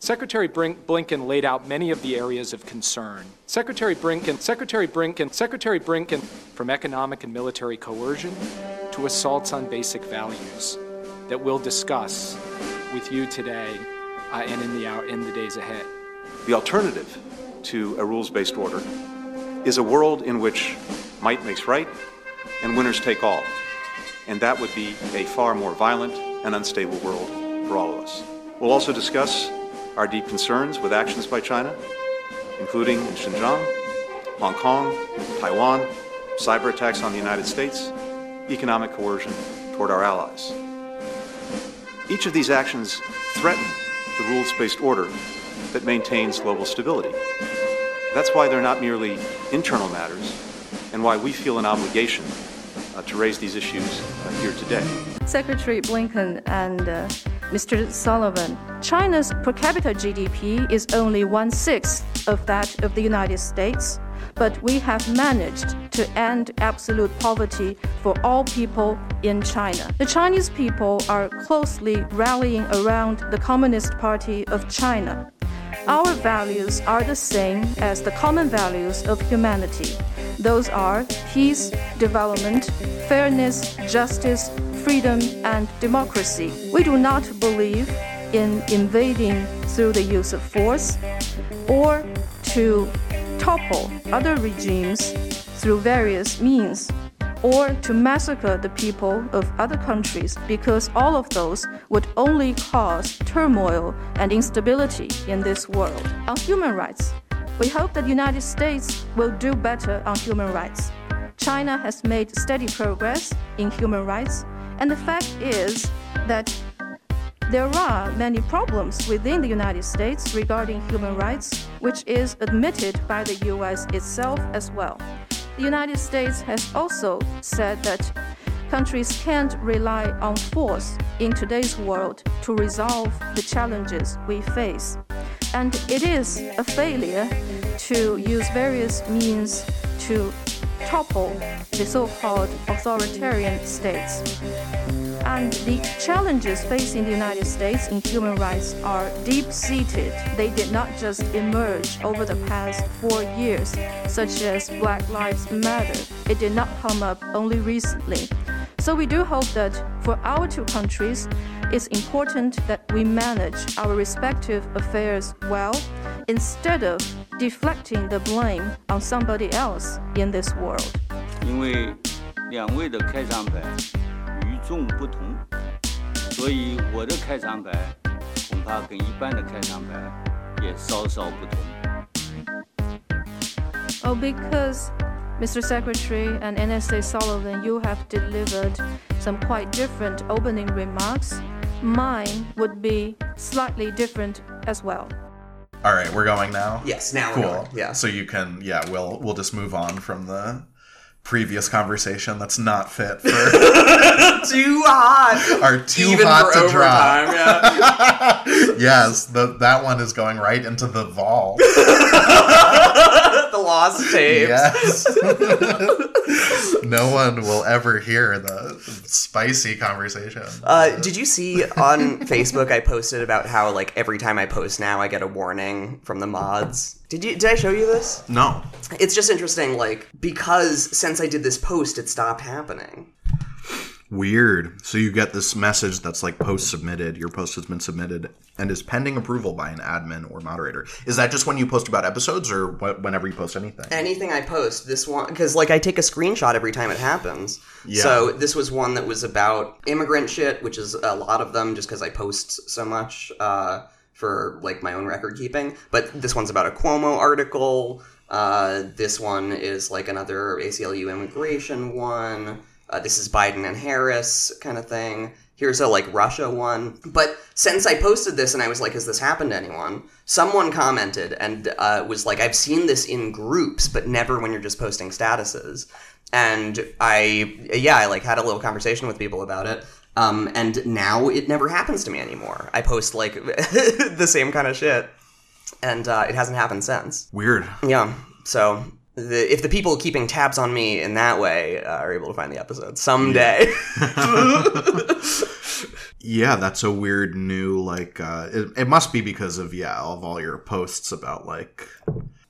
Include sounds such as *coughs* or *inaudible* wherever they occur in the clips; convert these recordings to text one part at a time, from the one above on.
Secretary Blinken laid out many of the areas of concern. Secretary Blinken, Secretary Blinken, Secretary Blinken, from economic and military coercion to assaults on basic values that we'll discuss with you today uh, and in the hour, in the days ahead. The alternative to a rules-based order is a world in which might makes right and winners take all. And that would be a far more violent and unstable world for all of us. We'll also discuss our deep concerns with actions by China, including in Xinjiang, Hong Kong, Taiwan, cyber attacks on the United States, economic coercion toward our allies. Each of these actions threaten the rules-based order that maintains global stability. That's why they're not merely internal matters and why we feel an obligation uh, to raise these issues uh, here today. Secretary Blinken and uh, Mr. Sullivan, China's per capita GDP is only one sixth of that of the United States, but we have managed to end absolute poverty for all people in China. The Chinese people are closely rallying around the Communist Party of China. Our values are the same as the common values of humanity. Those are peace, development, fairness, justice, freedom, and democracy. We do not believe in invading through the use of force or to topple other regimes through various means or to massacre the people of other countries because all of those would only cause turmoil and instability in this world. On human rights, we hope that the United States will do better on human rights. China has made steady progress in human rights, and the fact is that there are many problems within the United States regarding human rights, which is admitted by the US itself as well. The United States has also said that countries can't rely on force in today's world to resolve the challenges we face. And it is a failure to use various means to topple the so called authoritarian states. And the challenges facing the United States in human rights are deep seated. They did not just emerge over the past four years, such as Black Lives Matter. It did not come up only recently. So we do hope that for our two countries, it's important that we manage our respective affairs well instead of deflecting the blame on somebody else in this world. 因为两位的开场白与众不同，所以我的开场白恐怕跟一般的开场白也稍稍不同。Oh, because Mr. Secretary and NSA Sullivan, you have delivered some quite different opening remarks. Mine would be slightly different as well. All right, we're going now. Yes, now cool. we're going. Yeah. So you can, yeah, we'll we'll just move on from the previous conversation that's not fit for *laughs* too hot. Are too Even hot to drop. yeah. *laughs* yes, the, that one is going right into the vault. *laughs* the lost tapes. Yes. *laughs* *laughs* no one will ever hear the spicy conversation. Uh, did you see on Facebook I posted about how like every time I post now I get a warning from the mods? Did you did I show you this? No. It's just interesting like because since I did this post it stopped happening. Weird. So you get this message that's like post submitted. Your post has been submitted and is pending approval by an admin or moderator. Is that just when you post about episodes or wh- whenever you post anything? Anything I post, this one because like I take a screenshot every time it happens. Yeah. So this was one that was about immigrant shit, which is a lot of them just because I post so much uh, for like my own record keeping. But this one's about a Cuomo article. Uh, this one is like another ACLU immigration one. Uh, this is Biden and Harris kind of thing. Here's a like Russia one. But since I posted this and I was like, has this happened to anyone? Someone commented and uh, was like, I've seen this in groups, but never when you're just posting statuses. And I, yeah, I like had a little conversation with people about it. Um, and now it never happens to me anymore. I post like *laughs* the same kind of shit, and uh, it hasn't happened since. Weird. Yeah. So the, if the people keeping tabs on me in that way uh, are able to find the episode someday, Yeah, *laughs* that's a weird new like. uh It, it must be because of yeah of all your posts about like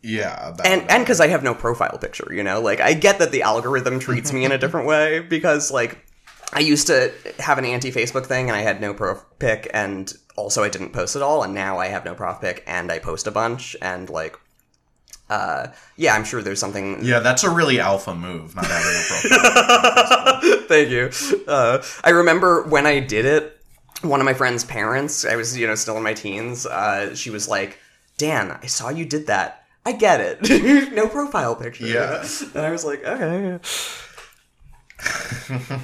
yeah about, and and because I have no profile picture, you know, like I get that the algorithm treats me in a *laughs* different way because like I used to have an anti Facebook thing and I had no prof pic and also I didn't post at all and now I have no prof pic and I post a bunch and like uh yeah I'm sure there's something yeah that's a really alpha move not having a profile. *laughs* Thank you. Uh, I remember when I did it, one of my friend's parents, I was, you know, still in my teens, uh, she was like, Dan, I saw you did that. I get it. *laughs* no profile picture. Yeah. And I was like, okay. *laughs*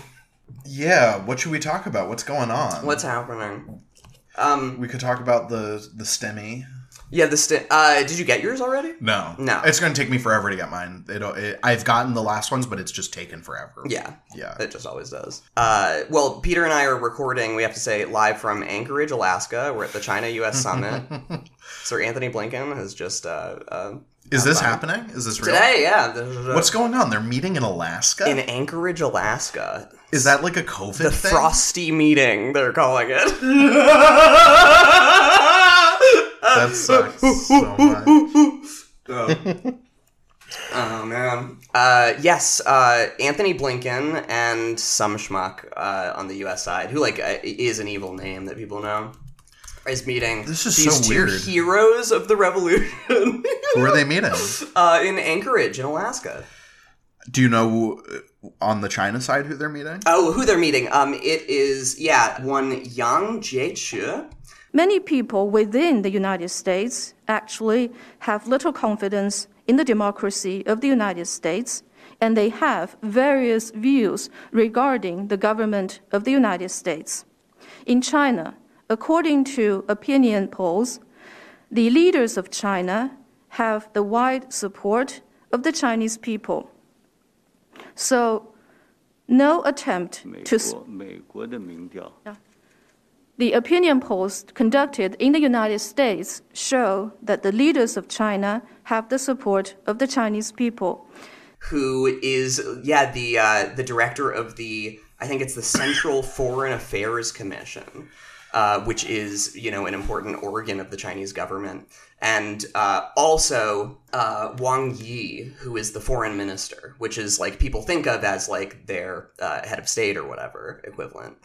yeah, what should we talk about? What's going on? What's happening? Um, we could talk about the the stimmy. Yeah, the st- uh, did you get yours already? No, No. It's going to take me forever to get mine. It, it, I've gotten the last ones, but it's just taken forever. Yeah. Yeah. It just always does. Uh, well, Peter and I are recording, we have to say, live from Anchorage, Alaska. We're at the China US Summit. *laughs* Sir Antony Blinken has just. Uh, uh, Is this happening? Is this real? today, yeah. What's going on? They're meeting in Alaska. in Anchorage, Alaska. Is that like a COVID The thing? frosty meeting, they're calling it. *laughs* *laughs* That *laughs* sucks so much. *laughs* oh man. Uh, yes, uh, Antony Blinken and some schmuck uh, on the U.S. side, who like uh, is an evil name that people know, is meeting. This is these so two weird. Heroes of the revolution *laughs* Who are they meeting? uh, in Anchorage, in Alaska. Do you know uh, on the China side who they're meeting? Oh, who they're meeting? Um, it is yeah, one Yang Jiechi. Many people within the United States actually have little confidence in the democracy of the United States, and they have various views regarding the government of the United States. In China, according to opinion polls, the leaders of China have the wide support of the Chinese people. So, no attempt 美 to 国美国的民调， the opinion polls conducted in the United States show that the leaders of China have the support of the Chinese people. who is yeah the uh, the director of the I think it's the Central *coughs* Foreign Affairs Commission, uh, which is you know an important organ of the Chinese government, and uh, also uh, Wang Yi, who is the foreign minister, which is like people think of as like their uh, head of state or whatever equivalent,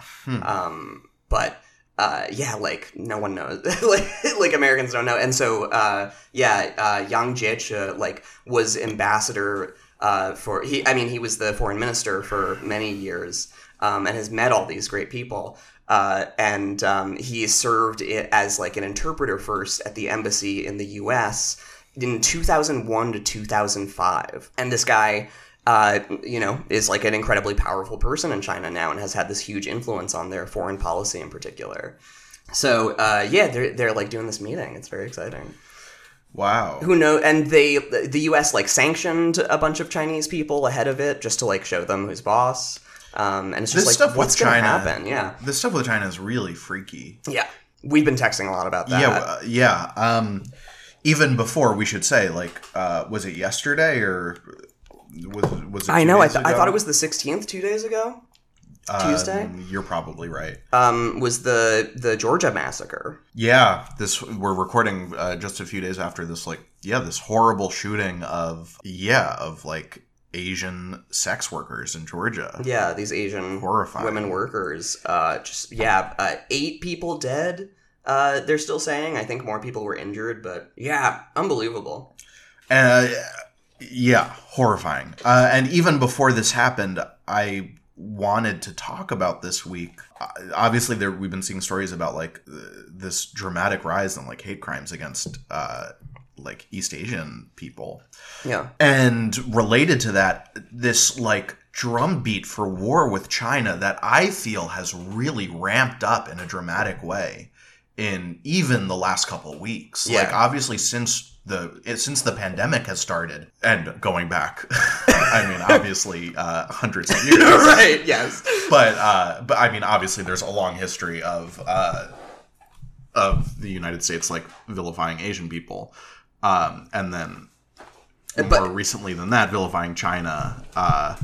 um, but. Uh, yeah, like no one knows, *laughs* like like Americans don't know, and so uh, yeah, uh, Yang Jiechi like was ambassador uh, for he. I mean, he was the foreign minister for many years, um, and has met all these great people. Uh, and um, he served as like an interpreter first at the embassy in the U.S. in 2001 to 2005. And this guy, uh, you know, is like an incredibly powerful person in China now, and has had this huge influence on their foreign policy in particular. So uh, yeah, they're they're like doing this meeting. It's very exciting Wow. who know and they the us like sanctioned a bunch of chinese people ahead of it just to like show them who's boss um and it's just This like stuff what's gonna China happen yeah This stuff with China is really freaky. yeah we've been texting a lot about that Yeah, uh, yeah. Um, even before we should say, like, uh, was it yesterday or was was it? i know I, th- I thought it was the 16th two days ago tuesday Um, you're probably right. um was the the georgia massacre Yeah, this we're recording uh, just a few days after this. Like, yeah, this horrible shooting of yeah of like Asian sex workers in Georgia. yeah these asian Horrifying. women workers uh just yeah uh, eight people dead uh they're still saying i think more people were injured but yeah unbelievable Uh, yeah, horrifying. Uh, and even before this happened, I wanted to talk about this week. Uh, obviously, there we've been seeing stories about like uh, this dramatic rise in like hate crimes against uh, like East Asian people. yeah And related to that, this like drumbeat for war with China that I feel has really ramped up in a dramatic way in even the last couple of weeks. Yeah. Like obviously since the it, since the pandemic has started and going back, *laughs* I mean obviously uh, hundreds of years, *laughs* right yes but uh, but I mean obviously there's a long history of uh, of the United States like vilifying Asian people, um, and then But- more recently than that vilifying China. Uh,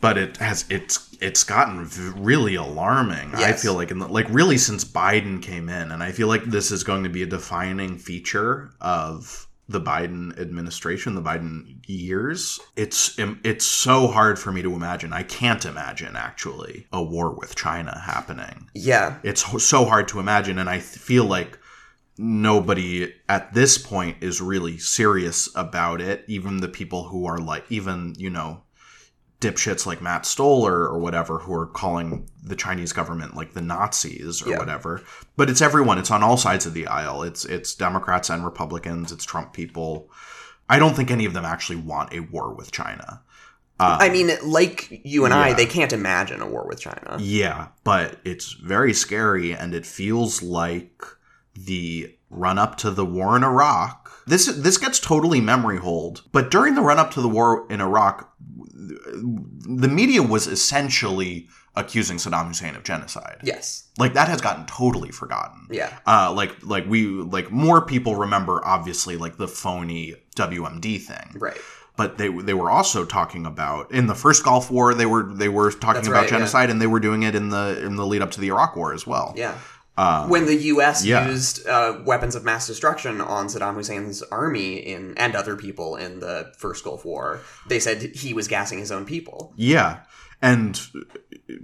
but it has it's it's gotten really mm-hmm. alarming. I feel like in the, like really since Biden came in, and I feel like this is going to be a defining feature of the Biden administration, the Biden years. It's it's so hard for me to imagine. I can't imagine actually a war with China happening. Yeah. It's so hard to imagine, and I feel like nobody at this point is really serious about it. Even the people who are like, even you know, dipshits like Matt Stoller or whatever, who are calling the Chinese government like the Nazis or Yeah. whatever. But it's everyone. It's on all sides of the aisle. It's it's Democrats and Republicans. It's Trump people. I don't think any of them actually want a war with China. Um, I mean, like you and I, they can't imagine a war with China. Yeah, but it's very scary and it feels like the run up to the war in Iraq. This this gets totally memory hold, but during the run up to the war in Iraq, the media was essentially accusing Saddam Hussein of genocide. Yes. Like that has gotten totally forgotten. Yeah. Uh, like like we like more people remember obviously like the phony WMD thing Right. but they they were also talking about in the first Gulf War they were they were talking That's about right, yeah. genocide and they were doing it in the in the lead up to the Iraq War as well. Yeah. Um, when the U.S. yeah. used uh, weapons of mass destruction on Saddam Hussein's army in and other people in the first Gulf War, they said he was gassing his own people. yeah, and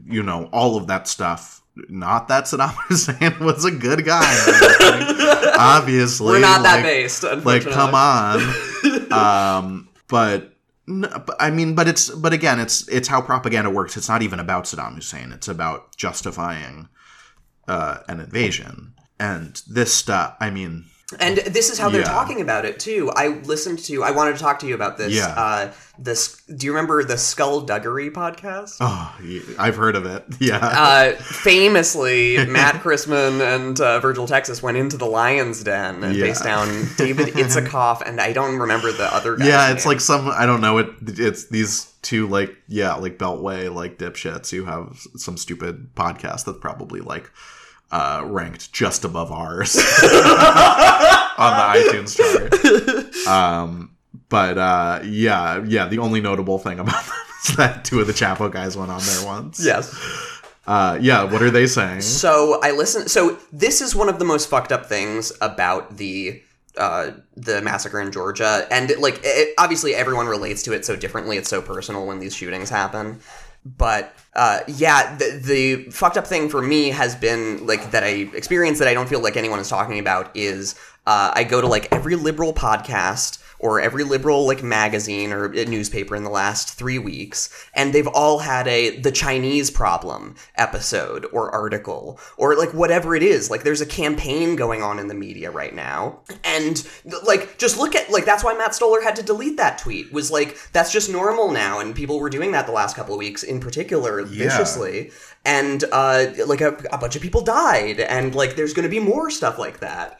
you know all of that stuff. Not that Saddam *laughs* Hussein was a good guy. *laughs* Obviously, We're not that based. Like, come on. *laughs* um, but. No, but I mean, but it's but again, it's it's how propaganda works. It's not even about Saddam Hussein. It's about justifying uh, an invasion. And this stuff, I mean, And this is how they're Yeah. talking about it too. I listened to. I wanted to talk to you about this. Yeah. Uh, this. Do you remember the Skullduggery podcast? oh, I've heard of it. *laughs* Yeah. Uh, famously, Matt *laughs* Christman and uh, Virgil Texas went into the Lion's Den and Yeah. faced down David *laughs* Itzikoff, and I don't remember the other guy. yeah, it's like some I don't know. It it's these two like yeah like Beltway like dipshits who have some stupid podcast that's probably like uh ranked just above ours *laughs* on the iTunes chart. Um, but uh, yeah, yeah. The only notable thing about them *laughs* is that two of the Chapo guys went on there once. yes. Uh, yeah. What are they saying? So I listen. So this is one of the most fucked up things about the uh, the massacre in Georgia, and like it, obviously everyone relates to it so differently. It's so personal when these shootings happen. But uh, yeah, the, the fucked up thing for me has been like that I experience that I don't feel like anyone is talking about is uh, I go to like every liberal podcast or every liberal like magazine or uh, newspaper in the last three weeks, and they've all had a the Chinese problem episode or article or like whatever it is. Like there's a campaign going on in the media right now, and like just look at like that's why Matt Stoller had to delete that tweet. Was like that's just normal now, and people were doing that the last couple of weeks in particular viciously, and uh, like a, a bunch of people died, and like there's going to be more stuff like that.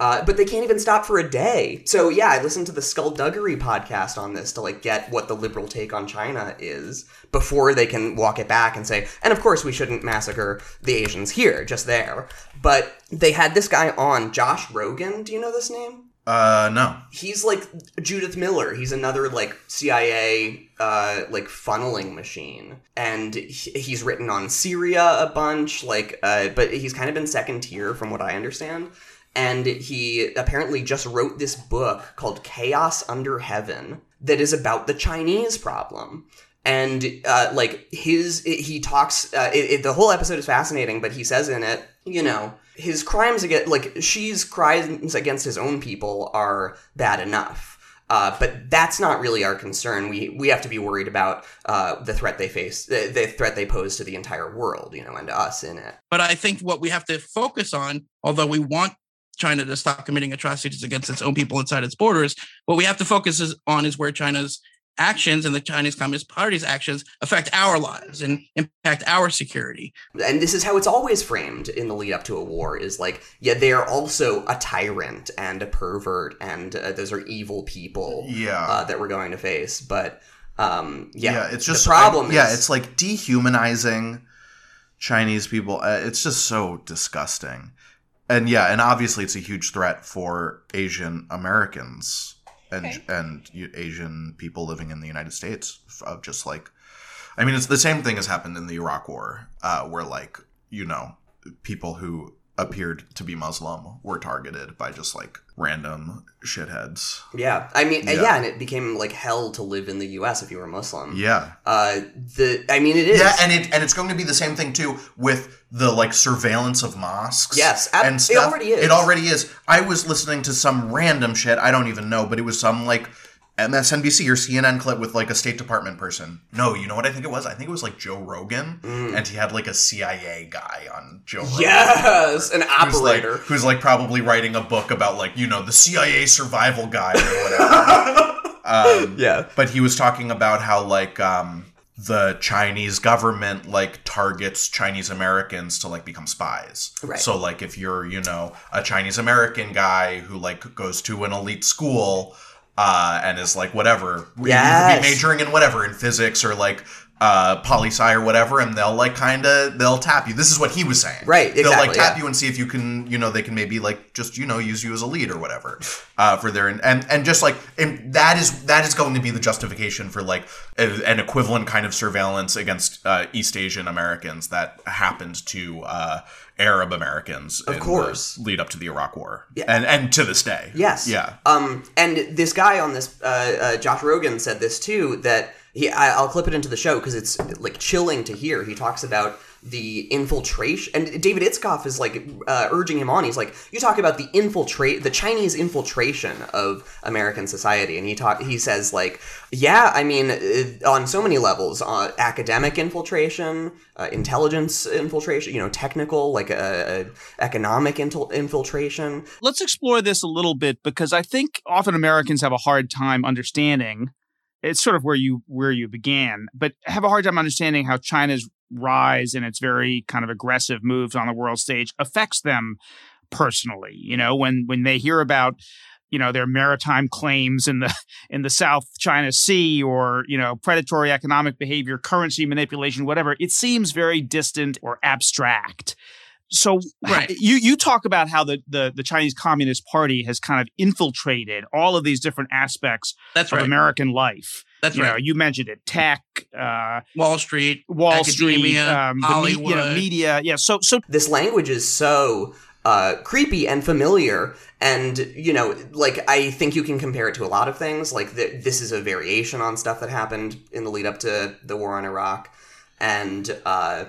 Uh, but they can't even stop for a day. So yeah, I listened to the Skullduggery podcast on this to like get what the liberal take on China is before they can walk it back and say, and of course we shouldn't massacre the Asians here, just there. But they had this guy on, Josh Rogin. Do you know this name? Uh, no. He's like Judith Miller. He's another like CIA uh like funneling machine. And he- he's written on Syria a bunch like uh but he's kind of been second tier from what I understand. And he apparently just wrote this book called Chaos Under Heaven that is about the Chinese problem. And uh, like his he talks uh, it, it, the whole episode is fascinating but he says in it you know his crimes against like Xi's crimes against his own people are bad enough. Uh, but that's not really our concern. We we have to be worried about uh, the threat they face the, the threat they pose to the entire world you know and to us in it. But I think what we have to focus on, although we want China to stop committing atrocities against its own people inside its borders, what we have to focus is on is where China's actions and the Chinese Communist Party's actions affect our lives and impact our security. and this is how it's always framed in the lead up to a war is like yeah they are also a tyrant and a pervert and uh, those are evil people Yeah. uh, that we're going to face but um yeah, yeah, it's just the problem I- yeah is- it's like dehumanizing chinese people uh, it's just so disgusting and yeah and obviously it's a huge threat for asian americans and Okay. and asian people living in the united states of just like I mean, it's the same thing has happened in the Iraq War, uh, where like you know people who appeared to be Muslim were targeted by just like random shitheads. Yeah, I mean, Yeah. yeah. and it became like hell to live in the U.S. if you were Muslim. Yeah, Uh, the I mean, it is. yeah, and it and it's going to be the same thing too with the like surveillance of mosques. Yes, ab- and it stuff. already is. It already is. I was listening to some random shit. I don't even know, but it was some like. MSNBC or CNN clip with like a State Department person. No, you know what I think it was? I think it was like Joe Rogan, and he had like a CIA guy on Joe Rogan. Mm. yes, an who's like, operator. who's like probably writing a book about like you know the CIA survival guide or whatever. *laughs* um, Yeah. but he was talking about how like um, the Chinese government like targets Chinese Americans to like become spies. Right. So like if you're you know a Chinese American guy who like goes to an elite school. Uh, and is like whatever. Yes. be majoring in whatever in physics or like uh, poli sci or whatever, and they'll like kind of they'll tap you. This is what he was saying. Right, They'll like exactly, tap yeah. you and see if you can, you know, they can maybe like just you know use you as a lead or whatever uh, for their and and just like and that is that is going to be the justification for like a, an equivalent kind of surveillance against uh, East Asian Americans that happened to uh, Arab Americans. Of course. lead up to the Iraq War. Yeah. and and to this day. Yes. Yeah. Um, and this guy on this, uh, uh, Josh Rogin said this too. That he, I, I'll clip it into the show because it's like chilling to hear. He talks about the infiltration, and David Itzkoff is like uh, urging him on. He's like, "You talk about the infiltrate, the Chinese infiltration of American society," and he talk, he says like, "Yeah, I mean, uh, on so many levels, uh, academic infiltration, uh, intelligence infiltration, you know, technical, like uh, uh, economic infiltration." let's explore this a little bit because I think often Americans have a hard time understanding. It's sort of where you where you began, but have a hard time understanding how China's rise and its very kind of aggressive moves on the world stage affects them personally. You know, when when they hear about you know their maritime claims in the *laughs* in the South China Sea or you know predatory economic behavior, currency manipulation, whatever, it seems very distant or abstract. So Right. you you talk about how the, the the Chinese Communist Party has kind of infiltrated all of these different aspects That's of right. American life. That's you know, right. you mentioned it, tech, uh, Wall Street, Wall Street, academia, um, the me- Hollywood. you know, media. Yeah. So so this language is so uh, creepy and familiar and you know like i think you can compare it to a lot of things like th- this is a variation on stuff that happened in the lead up to the war on iraq and uh,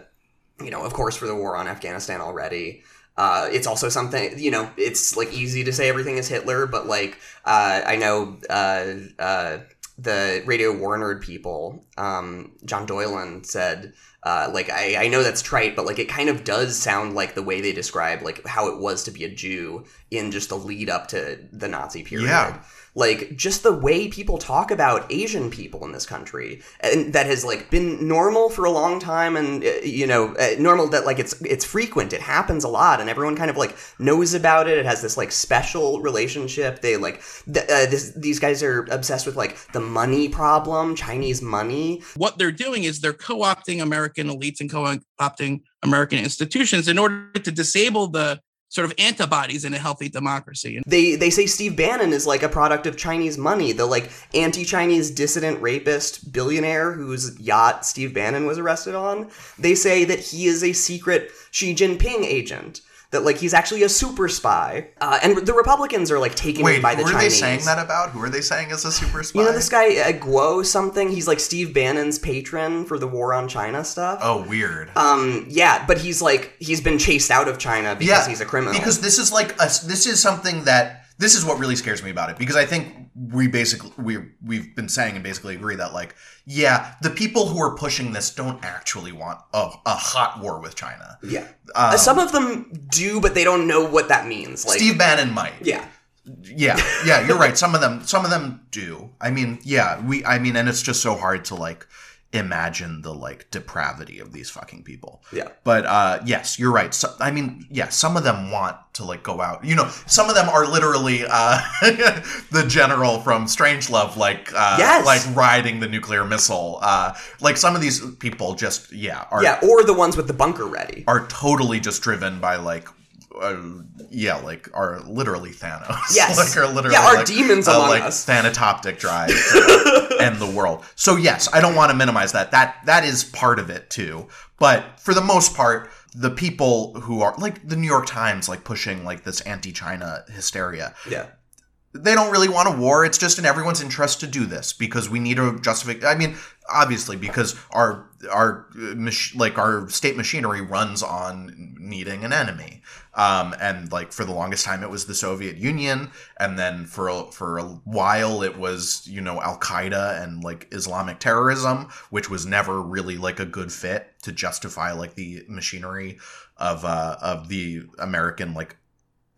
you know of course for the war on afghanistan already uh, it's also something you know it's like easy to say everything is hitler but like uh, i know uh, uh, the radio war nerd people um, john dolan said uh, like I, I know that's trite, but like it kind of does sound like the way they describe like how it was to be a Jew in just the lead up to the Nazi period. Yeah. Like just the way people talk about Asian people in this country, and that has like been normal for a long time, and uh, you know, uh, normal that like it's it's frequent, it happens a lot, and everyone kind of like knows about it. It has this like special relationship. They like th- uh, this, these guys are obsessed with like the money problem, Chinese money, what they're doing is they're co-opting American elites and co-opting American institutions in order to disable the sort of antibodies in a healthy democracy. They they say Steve Bannon is like a product of Chinese money, the like anti-Chinese dissident rapist billionaire whose yacht Steve Bannon was arrested on. They say that he is a secret Xi Jinping agent. That like he's actually a super spy, uh, and the Republicans are like taken Wait, by the Chinese. who are they saying that about? Who are they saying is a super spy? You know this guy uh, Guo something? He's like Steve Bannon's patron for the war on China stuff. Oh, weird. Um, yeah, but he's like he's been chased out of China because he's a criminal. Because this is like a, this is something that this is what really scares me about it because I think we basically we we've been saying and basically agree that like yeah the people who are pushing this don't actually want a, a hot war with China. yeah, Um, some of them do, but they don't know what that means. Like Steve Bannon might. yeah. yeah yeah you're right some of them some of them do i mean yeah we i mean and it's just so hard to like imagine the like depravity of these fucking people Yeah. but uh yes you're right so, i mean yeah some of them want to like go out you know some of them are literally uh *laughs* the general from strangelove like uh Yes. like riding the nuclear missile uh like some of these people just yeah are Yeah, or the ones with the bunker ready. are totally just driven by like uh, yeah, like are literally Thanos. *laughs* Yes. like are literally Yeah, are like, demons uh, among like us. Thanatoptic drive *laughs* to end the world. So yes, I don't want to minimize that. That that is part of it too. But for the most part, the people who are like the New York Times, like pushing like this anti-China hysteria, Yeah. they don't really want a war. It's just in everyone's interest to do this because we need a justification. I mean, obviously, because our our uh, mach- like our state machinery runs on needing an enemy. Um, and like for the longest time, it was the Soviet Union, and then for a, for a while, it was you know Al Qaeda and like Islamic terrorism, which was never really like a good fit to justify like the machinery of uh, of the American like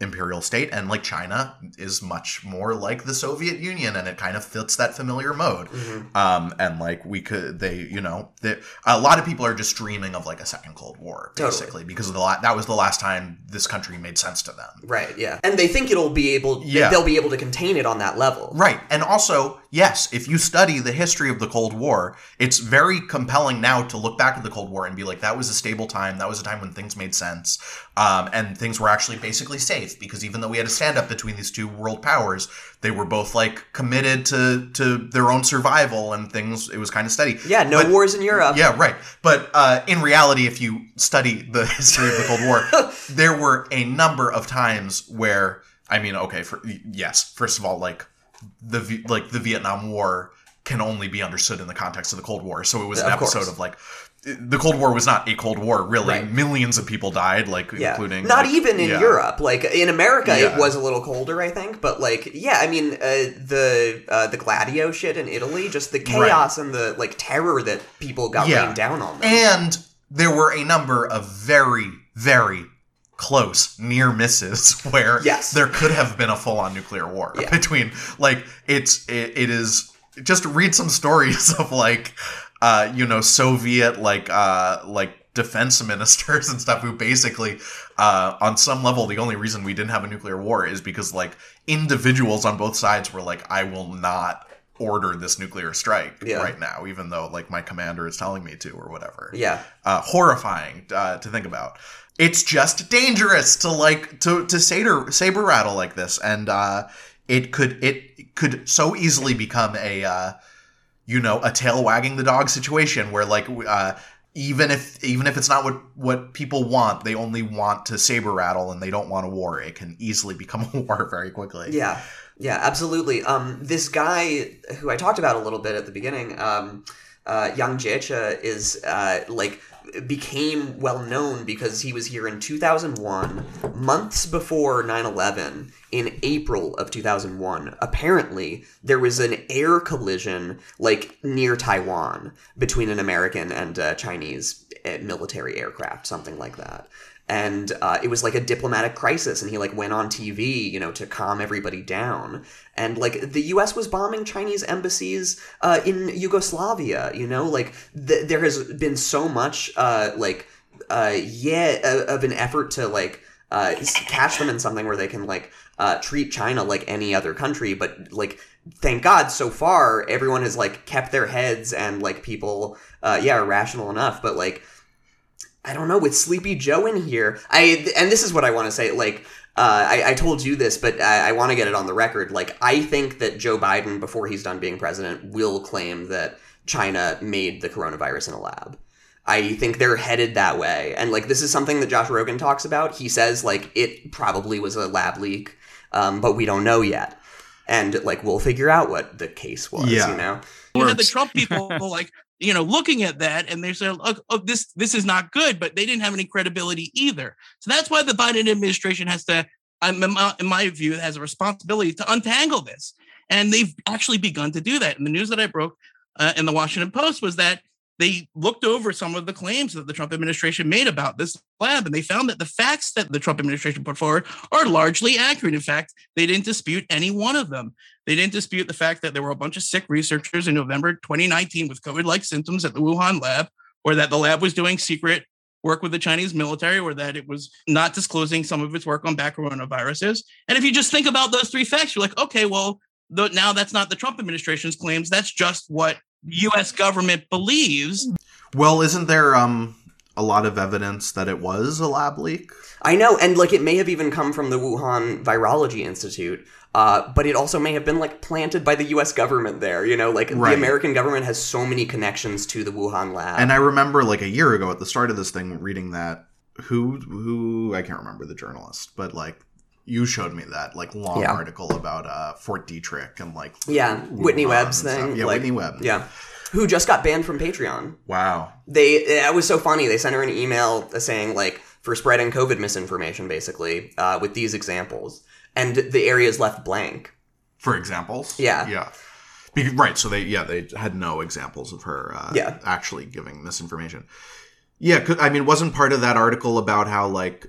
imperial state and like china is much more like the soviet union and it kind of fits that familiar mode Mhm. um and like we could they you know they, a lot of people are just dreaming of like a second cold war Totally. basically because of the la- that was the last time this country made sense to them Right. Yeah. And they think it'll be able. Yeah. They'll be able to contain it on that level. Right. And also, yes, if you study the history of the Cold War, it's very compelling now to look back at the Cold War and be like, that was a stable time. That was a time when things made sense. Um, and things were actually basically safe because even though we had a stand up between these two world powers, they were both like committed to, to their own survival and things, it was kind of steady. Yeah. No But- wars in Europe. Yeah, right. But uh, in reality, if you study the *laughs* history of the Cold War, *laughs* there were a number of times where, I mean, okay, for yes, first of all, like the like the Vietnam War can only be understood in the context of the Cold War. So it was Yeah, an of course. episode of like the Cold War was not a Cold War, really. Right. Millions of people died, like Yeah. including not like, even in yeah. Europe. Like in America, Yeah. it was a little colder, I think. But like, yeah, I mean, uh, the uh, the Gladio shit in Italy, just the chaos and the like terror that people got rained down on them. And there were a number of very, very close near misses *laughs* where Yes. there could have been a full-on nuclear war *laughs* between like it's it, it is just read some stories *laughs* of like uh you know soviet like uh like defense *laughs* ministers and stuff who basically uh on some level the only reason we didn't have a nuclear war is because like individuals on both sides were like i will not order this nuclear strike Yeah. right now even though like my commander is telling me to or whatever yeah, uh, horrifying uh, to think about. It's just dangerous to like to to saber saber rattle like this, and uh, it could it could so easily become a uh, you know a tail wagging the dog situation where like uh, even if even if it's not what what people want, they only want to saber rattle and they don't want a war. It can easily become *laughs* a war very quickly. yeah, yeah, absolutely. Um, this guy who I talked about a little bit at the beginning, um, uh, Yang Jiechi, is uh, like became well known because he was here in 2001 months before 9-11 in april of 2001 apparently there was an air collision like near taiwan between an american and uh, chinese uh, military aircraft something like that and uh, it was like a diplomatic crisis and he like went on tv you know to calm everybody down. And like the us was bombing chinese embassies uh, in yugoslavia you know? Like th- there has been so much uh, like uh, yeah uh, of an effort to like uh, catch them in something where they can like uh, treat china like any other country but like thank god so far everyone has like kept their heads and like people uh, yeah are rational enough but like I don't know with Sleepy Joe in here. I and this is what I want to say. Like uh, I, I told you this, but I, I want to get it on the record. Like I think that Joe Biden, before he's done being president, will claim that China made the coronavirus in a lab. I think they're headed that way, and like this is something that Josh Rogin talks about. He says like it probably was a lab leak, um, but we don't know yet, and like we'll figure out what the case was. Yeah. You know. you had the Trump *laughs* people like you know looking at that and they said, "Look, oh, this this is not good," but they didn't have any credibility either. So that's why the Biden administration has to, um, in my, view, has a responsibility to untangle this, and they've actually begun to do that. And the news that I broke uh, in the Washington Post was that they looked over some of the claims that the Trump administration made about this lab, and they found that the facts that the Trump administration put forward are largely accurate. In fact, they didn't dispute any one of them. They didn't dispute the fact that there were a bunch of sick researchers in November 2019 with COVID like symptoms at the Wuhan lab, or that the lab was doing secret work with the Chinese military, or that it was not disclosing some of its work on bat coronaviruses. And if you just think about those three facts, you're like, okay, well, now that's not the Trump administration's claims. That's just what U.S. government believes. Well, isn't there um a lot of evidence that it was a lab leak. I know, and like it may have even come from the Wuhan Virology Institute, uh, but it also may have been like planted by the U.S. government there. You know, like Right. the American government has so many connections to the Wuhan lab. And I remember like a year ago at the start of this thing reading that who who I can't remember the journalist, but like you showed me that like long Yeah. article about uh Fort Detrick and like yeah, Whitney Webb's thing. Yeah, like- Whitney Webb. Yeah, who just got banned from Patreon. Wow. They it was so funny. They sent her an email saying like for spreading COVID misinformation, basically, uh, with these examples, and the area is left blank. For examples? Yeah. Yeah. Be- right. So they yeah they had no examples of her uh, Yeah. actually giving misinformation. yeah, I mean, wasn't part of that article about how like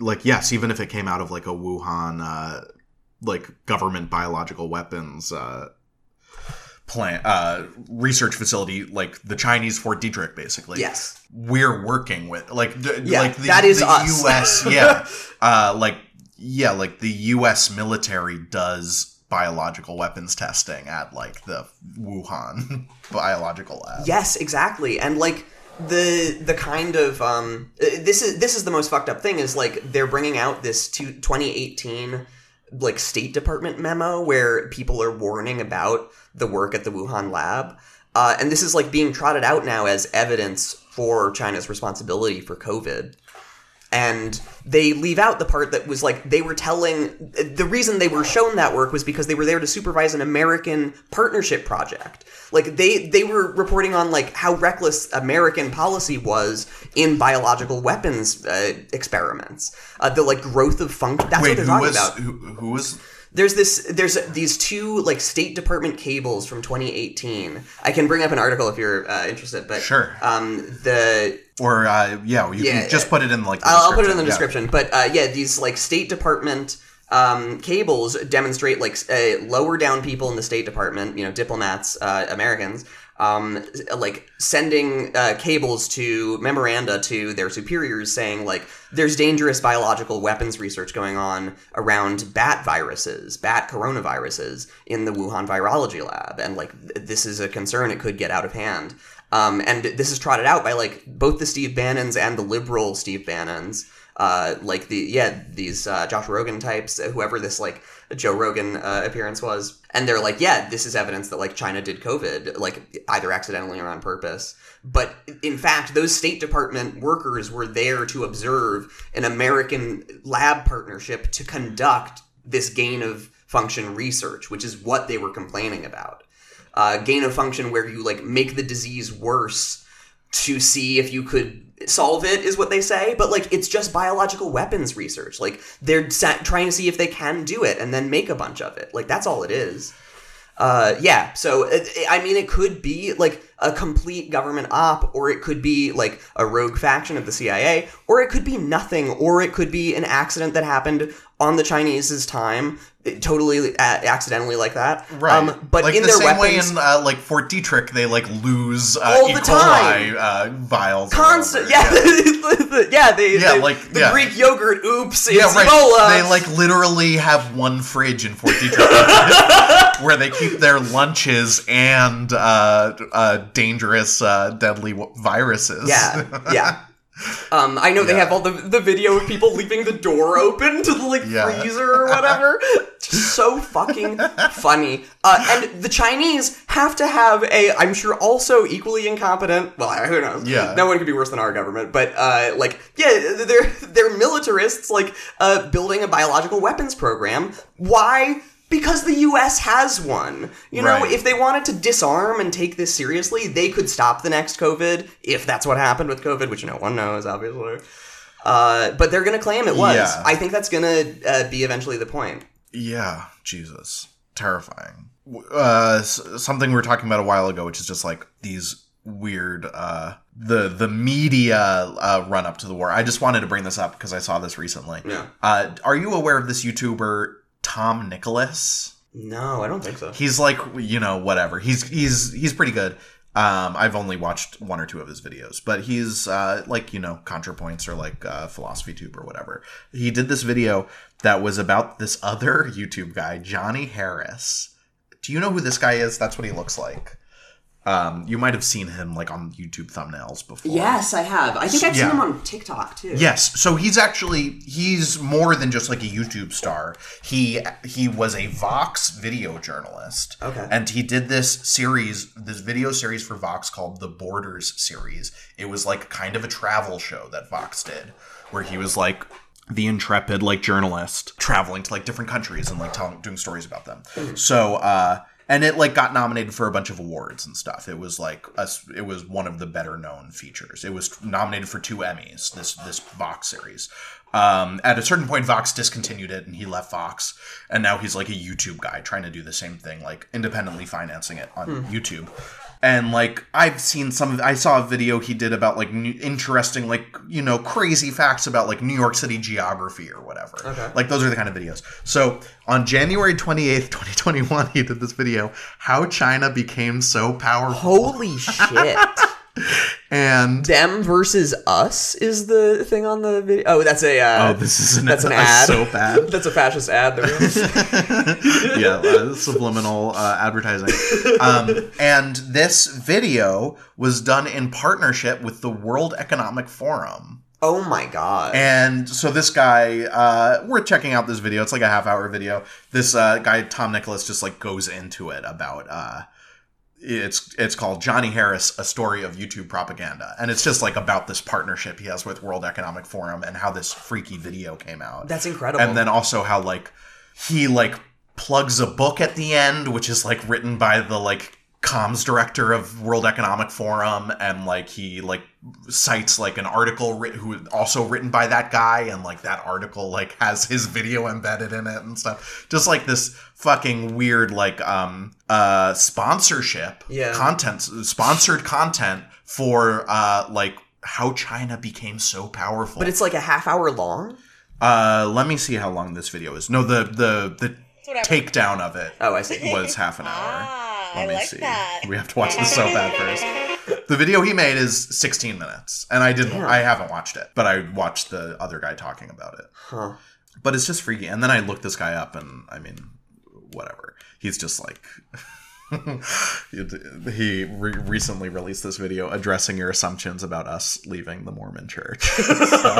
like yes, even if it came out of like a Wuhan uh, like government biological weapons uh, plant uh, research facility, like the Chinese Fort Detrick, basically. Yes. we're working with like d- Yeah, like the, that is the us. U.S. *laughs* Yeah, uh, like yeah, like the U.S. military does biological weapons testing at like the Wuhan *laughs* biological lab. Yes, exactly. And like the the kind of um uh, this is this is the most fucked up thing is like they're bringing out this two, 2018 like State Department memo where people are warning about the work at the Wuhan lab. Uh, and this is like being trotted out now as evidence for China's responsibility for COVID. And they leave out the part that was like they were telling the reason they were shown that work was because they were there to supervise an American partnership project. Like they they were reporting on like how reckless American policy was in biological weapons uh, experiments. Uh, the like growth of function. That's Wait, what they're talking was about who, who was there's this there's these two like state department cables from 2018 i can bring up an article if you're uh, interested but Sure. um the or uh, yeah, you Yeah, can just put it in like the I'll, put it in the yeah. description. But uh yeah these like state department um cables demonstrate like uh, lower down people in the state department you know diplomats uh americans um like sending uh, cables to memoranda to their superiors saying like there's dangerous biological weapons research going on around bat viruses bat coronaviruses in the wuhan virology lab. And like th- this is a concern it could get out of hand um, and this is trotted out by like both the Steve Bannons and the liberal Steve Bannons. Uh, like the yeah these uh, Josh Rogin types, uh, whoever this like Joe Rogan uh, appearance was, and they're like, yeah, this is evidence that like China did COVID, like either accidentally or on purpose. But in fact, those State Department workers were there to observe an American lab partnership to conduct this gain of function research, which is what they were complaining about uh, gain of function where you like make the disease worse to see if you could solve it is what they say but like it's just biological weapons research. Like they're trying to see if they can do it and then make a bunch of it. Like that's all it is. Uh, yeah so it, i mean it could be like a complete government op or it could be like a rogue faction of the cia or it could be nothing or it could be an accident that happened on the chinese's time totally a- accidentally like that Right, um, but like in the their same weapons way in uh, like Fort Detrick, they like lose uh, All E. the coli time. uh, vials. constant yeah *laughs* yeah, they, Yeah, they- like, the yeah. greek yogurt oops Yeah, right. ebola They like literally have one fridge in Fort Detrick *laughs* where they keep their lunches and uh, uh, dangerous, uh, deadly w- viruses. yeah yeah *laughs* um, I know they have all the the video of people leaving the door open to the like Yeah. freezer or whatever. *laughs* So fucking funny. Uh, and the Chinese have to have a, I'm sure, also equally incompetent. Well, who knows? Yeah. no one could be worse than our government. But uh, like, yeah, they're they're militarists, like uh, building a biological weapons program. Why? Because the U.S. has one. You know, Right. if they wanted to disarm and take this seriously, they could stop the next COVID, if that's what happened with COVID, which no one knows, obviously. Uh, but they're going to claim it was. Yeah. I think that's going to uh, be eventually the point. Yeah, Jesus, terrifying. Uh, something we were talking about a while ago, which is just like these weird uh the the media uh run up to the war i just wanted to bring this up because i saw this recently Yeah. uh are you aware of this youtuber tom nicholas? No, I don't think so. he's like you know whatever. He's he's he's pretty good. Um i've only watched one or two of his videos but he's uh like you know contrapoints or like uh philosophy tube or whatever. He did this video that was about this other *laughs* youtube guy johnny harris. Do you know who this guy is? That's what he looks like Um, you might have seen him like on YouTube thumbnails before. Yes, I have. I think I've Yeah. seen him on TikTok too. Yes, so he's actually he's more than just like a YouTube star. He he was a Vox video journalist. Okay. And he did this series, this video series for Vox called the Borders series. It was like kind of a travel show that Vox did where he was like the intrepid like journalist traveling to like different countries and like telling doing stories about them. So uh and it like got nominated for a bunch of awards and stuff. It was like a, it was one of the better known features. It was nominated for two Emmys. This this Vox series. Um, at a certain point, Vox discontinued it, and he left Vox, and now he's like a YouTube guy trying to do the same thing, like independently financing it on YouTube. And like I've seen some of, I saw a video he did about like new, interesting, like you know, crazy facts about like New York City geography or whatever. Okay. Like those are the kind of videos. So on January *laughs* twenty eighth, twenty twenty one, he did this video, how China became so powerful, Holy shit. *laughs* and Them versus us is the thing on the video. Oh, that's a. Uh, oh, this is an, that's an a ad. soap ad. *laughs* that's a fascist ad. *laughs* Yeah, uh, subliminal uh, advertising. Um, and this video was done in partnership with the World Economic Forum. oh my god. And so this guy, uh, we're checking out this video. It's like a half hour video. This uh, guy, Tom Nicholas, just like goes into it about. Uh, it's it's called Johnny Harris: A Story of YouTube Propaganda, and it's just like about this partnership he has with World Economic Forum and how this freaky video came out. That's incredible. And then also how like he like plugs a book at the end, which is like written by the like comms director of World Economic Forum, and like he like cites like an article writ- who also written by that guy, and like that article like has his video embedded in it and stuff. Just like this fucking weird like um uh sponsorship Yeah. content sponsored content for uh like how China became so powerful. but it's like a half hour long. Uh, let me see how long this video is. No, the the the takedown of it Oh, I see. was half an hour. Let I me like see. that. We have to watch the soap *laughs* ad first. The video he made is 16 minutes, and I didn't. I haven't watched it, but I watched the other guy talking about it. Huh. But it's just freaky. And then I looked this guy up, and I mean, whatever. He's just like. *laughs* he re- recently released this video addressing your assumptions about us leaving the Mormon church. *laughs* So,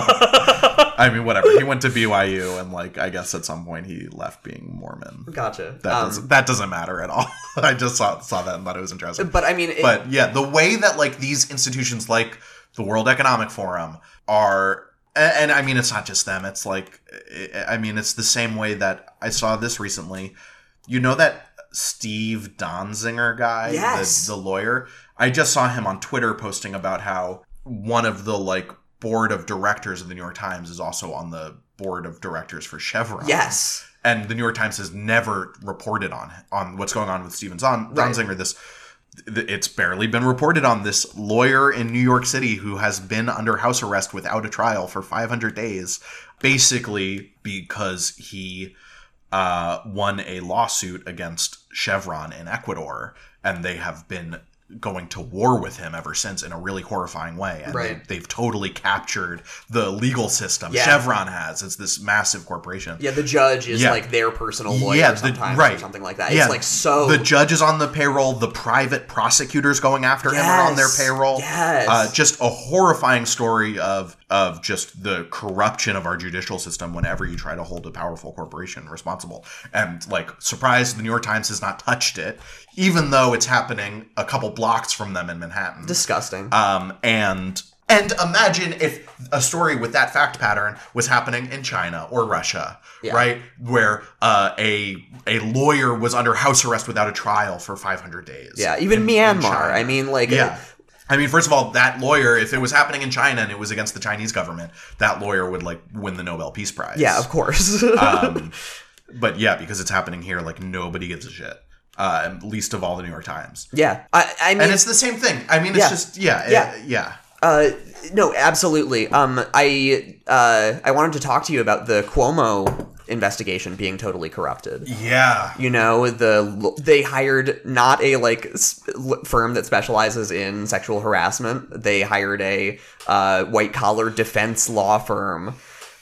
I mean, whatever. He went to BYU, and like, I guess at some point he left being Mormon. Gotcha. That Um, doesn't that doesn't matter at all. *laughs* I just saw saw that and thought it was interesting. but I mean, it, But yeah, the way that like these institutions like the World Economic Forum are and, and I mean it's not just them, it's like I I mean it's the same way that I saw this recently. You know that Steve Donziger guy, Yes. the, the lawyer? I just saw him on Twitter posting about how one of the like board of directors of the New York Times is also on the board of directors for Chevron yes. and the New York Times has never reported on on what's going on with Steven Zon- Right. This th- it's barely been reported on this lawyer in New York City who has been under house arrest without a trial for 500 days, basically because he uh, won a lawsuit against Chevron in Ecuador, and they have been going to war with him ever since in a really horrifying way. And Right. they, they've totally captured the legal system. Yeah. Chevron has. It's this massive corporation. Yeah, the judge is Yeah. like their personal lawyer Yeah, the- sometimes right. or something like that. Yeah. It's like so The judge is on the payroll. The private prosecutors going after him are on their payroll. Yes. Uh, just a horrifying story of of just the corruption of our judicial system whenever you try to hold a powerful corporation responsible. And like, surprise, the New York Times has not touched it, even though it's happening a couple blocks from them in Manhattan. disgusting. Um, and and imagine if a story with that fact pattern was happening in China or Russia, Yeah. right? Where uh, a a lawyer was under house arrest without a trial for 500 days. yeah, even in- in Myanmar. China. I mean, like, yeah. I mean, first of all, that lawyer, if it was happening in China and it was against the Chinese government, that lawyer would like win the Nobel Peace Prize. yeah, of course. Um, *laughs* but yeah, because it's happening here, like nobody gives a shit. Uh, least of all the New York Times. yeah, I, I mean, And it's the same thing. I mean, it's Yeah. just yeah, Yeah. yeah, yeah. Uh, no, absolutely. Um, I uh, I wanted to talk to you about the Cuomo investigation being totally corrupted. Yeah. You know, the they hired not a like firm that specializes in sexual harassment. They hired a uh, white collar defense law firm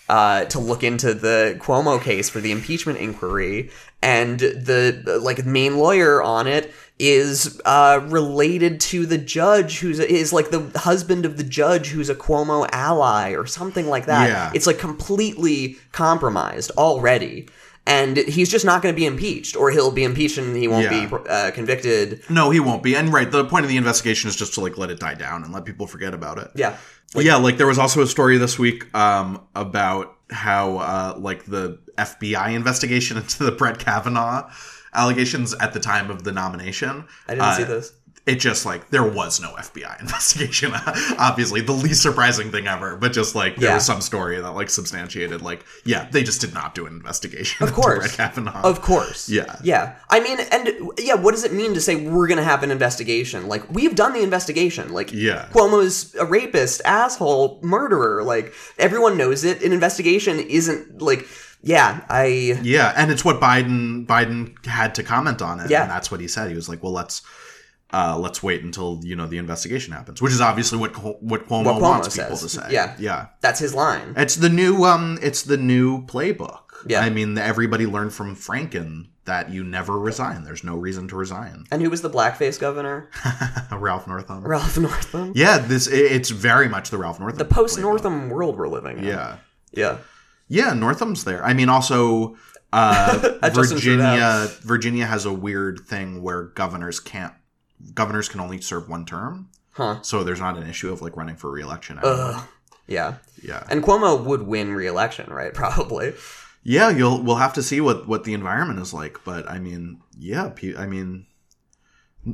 uh, to look into the Cuomo case for the impeachment inquiry, and the like main lawyer on it is uh, related to the judge who's is like the husband of the judge who's a Cuomo ally or something like that. Yeah. It's like completely compromised already. And he's just not going to be impeached, or he'll be impeached and he won't Yeah. be uh, convicted. No, he won't be. And right, the point of the investigation is just to like let it die down and let people forget about it. Yeah. yeah, like there was also a story this week um, about how uh, like the FBI investigation *laughs* into the Brett Kavanaugh allegations at the time of the nomination. I didn't uh, see this. It just like there was no FBI *laughs* investigation. *laughs* Obviously, the least surprising thing ever. But just like there Yeah. was some story that like substantiated like yeah, they just did not do an investigation. Of *laughs* course. Brett Kavanaugh. Of course. Yeah. Yeah. I mean, and yeah, what does it mean to say we're going to have an investigation? Like, we've done the investigation. Like, Yeah. Cuomo's a rapist, asshole, murderer. Like, everyone knows it. An investigation isn't like, yeah, I. Yeah, and it's what Biden Biden had to comment on it. Yeah. and that's what he said. He was like, "Well, let's uh, let's wait until you know the investigation happens," which is obviously what what Cuomo, What Cuomo wants people to say. Yeah. yeah. That's his line. It's the new um, it's the new playbook. Yeah. I mean, everybody learned from Franken that you never resign. There's no reason to resign. And who was the blackface governor? *laughs* Ralph Northam. Ralph Northam. Yeah, this it- it's very much the Ralph Northam. The post. Northam world we're living in. Yeah. Yeah. Yeah, Northam's there. I mean, also uh, *laughs* Virginia. Virginia has a weird thing where governors can't. Governors can only serve one term, Huh. so there's not an issue of like running for reelection. Ugh. Yeah. Yeah, And Cuomo would win re-election, right? *laughs* Probably. yeah. You'll we'll have to see what what the environment is like, but I mean, yeah. I mean,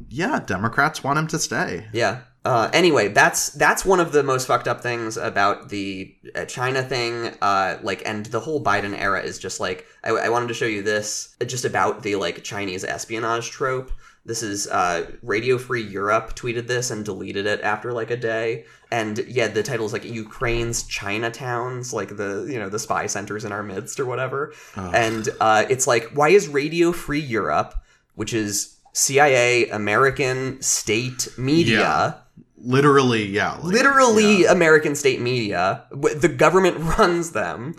yeah. Democrats want him to stay. Yeah. Uh, anyway, that's that's one of the most fucked up things about the uh, China thing. Uh, like, and the whole Biden era is just like I, I wanted to show you this uh, just about the like Chinese espionage trope. This is uh, Radio Free Europe tweeted this and deleted it after like a day. And yeah, the title is like Ukraine's Chinatowns, like the you know the spy centers in our midst or whatever. And uh, it's like, why is Radio Free Europe, which is CIA, American state media, Yeah. Literally, yeah. like, literally yeah. American state media. The government *laughs* runs them.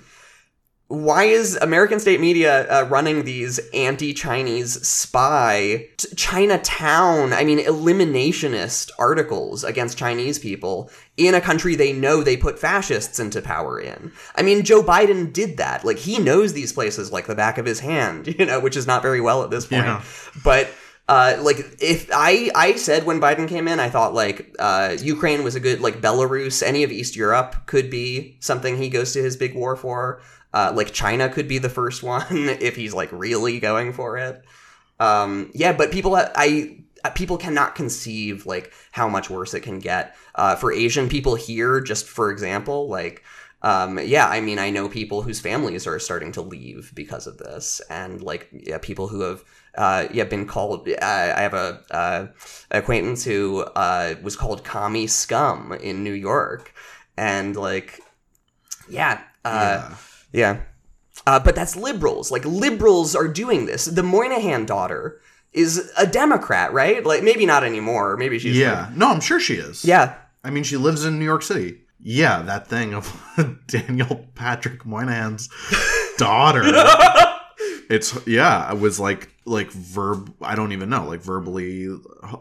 Why is American state media uh, running these anti-Chinese spy t- Chinatown? I mean, eliminationist articles against Chinese people in a country they know they put fascists into power in. I mean, Joe Biden did that. Like he knows these places like the back of his hand, *laughs* you know, which is not very well at this point. Yeah. But uh, like if I I said when Biden came in, I thought like uh, Ukraine was a good like Belarus, any of East Europe could be something he goes to his big war for. Uh, like China could be the first *laughs* one if he's like really going for it. Um, yeah, but people I people cannot conceive like how much worse it can get uh, for Asian people here. Just for example, like um, yeah, I mean, I know people whose families are starting to leave because of this, and like yeah, people who have uh, yeah been called. Uh, I have a uh, acquaintance who uh, was called commie scum in New York, and like yeah, uh, Yeah. yeah. Uh, but that's liberals. Like liberals are doing this. The Moynihan daughter is a Democrat, right? Like maybe not anymore. Maybe she's Yeah. No, I'm sure she is. yeah. I mean, she lives in New York City. Yeah, that thing of *laughs* Daniel Patrick Moynihan's daughter. *laughs* it's yeah, it was like like verb. I don't even know, like verbally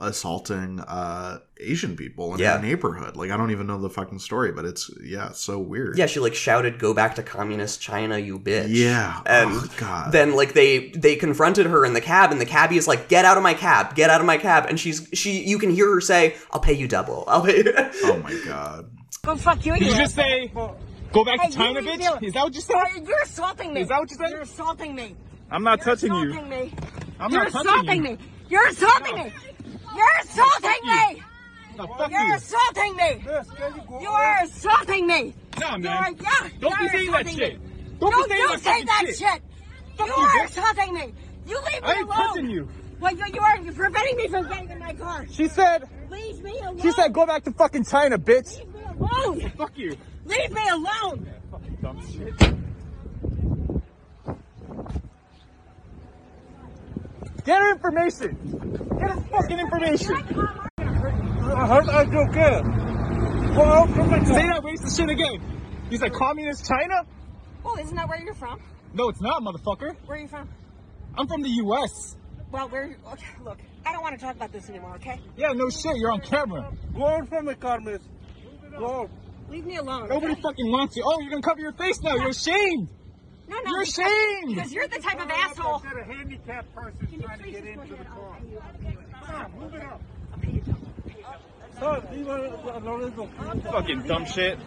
assaulting uh Asian people in Yeah. a neighborhood. Like I don't even know the fucking story, but it's yeah, it's so weird. Yeah, she like shouted, "Go back to communist China, you bitch!" Yeah. and Oh, God. then like they they confronted her in the cab, and the cabbie is like, "Get out of my cab! Get out of my cab!" And she's she you can hear her say, "I'll pay you double. *laughs* I'll pay." You. Oh my god. Go fuck you. Did you just say, go back Hey, to China, bitch? Is that what you said? Oh, You're assaulting me. Is that what you said? You're assaulting me. I'm not You're touching you. me. I'm You're not touching you. me. You're assaulting me. You're assaulting me. No, You're you. assaulting me. You are assaulting me. Nah, You man. are, yeah. Don't be saying that shit. me. Don't Don't be saying you that say that shit. shit. You are assaulting me. You leave me I ain't alone. touching you. Well, you, you are. You're preventing me from getting in my car. She said, Leave me alone. she said, go back to fucking China, bitch. Leave me alone. Fuck you. Leave me alone. Fucking dumb shit. Get her information. Get her fucking information. I heard I do good. Well, say that racist shit again. You said communist China? Well, isn't that where you're from? No, it's not, motherfucker. Where are you from? I'm from the U.S. Well, where? Okay, look, I don't want to talk about this anymore. Okay? Yeah, no shit. You're on camera. Go on from the car, miss. Go on. Leave me alone. Nobody okay? fucking wants you. Oh, you're gonna cover your face now. You're ashamed. No, no. You're because, ashamed. Because you're the type of asshole. Got a handicapped person Can you trying to please get go into the car. pay you. I'll pay you. Stop, move it up. I'll pay you. I'll pay you. Sir, leave Lorenzo. Fucking dumb shit.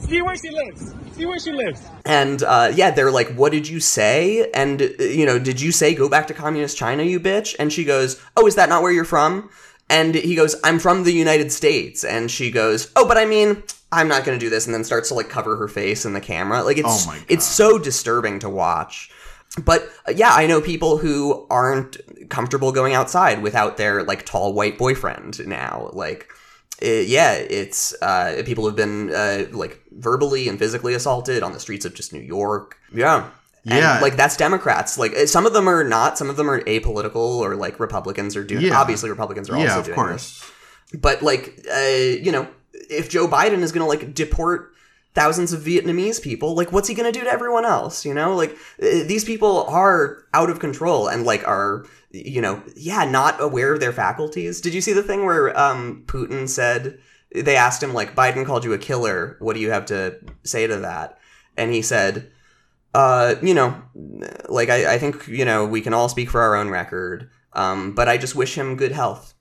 See where she lives. See where she lives. And uh, yeah, they're like, "What did you say?" And uh, you know, did you say go back to communist China, you bitch? And she goes, "Oh, is that not where you're from?" And he goes, "I'm from the United States." And she goes, "Oh, but I mean." I'm not going to do this, and then starts to like cover her face in the camera. Like it's Oh it's so disturbing to watch. But uh, yeah, I know people who aren't comfortable going outside without their like tall white boyfriend now. Like, uh, yeah, it's uh, people have been uh, like verbally and physically assaulted on the streets of just New York. Yeah. And, Yeah. like that's Democrats. Like uh, some of them are not. Some of them are apolitical, or like Republicans are doing. Yeah. Obviously, Republicans are also yeah, of doing course. this. But like, uh, you know, if Joe Biden is going to like deport thousands of Vietnamese people, like, what's he going to do to everyone else? You know, like uh, these people are out of control and like are, you know, yeah, not aware of their faculties. Did you see the thing where um, Putin said they asked him like, Biden called you a killer. What do you have to say to that? And he said, uh, you know, like I, I think you know we can all speak for our own record. Um, but I just wish him good health.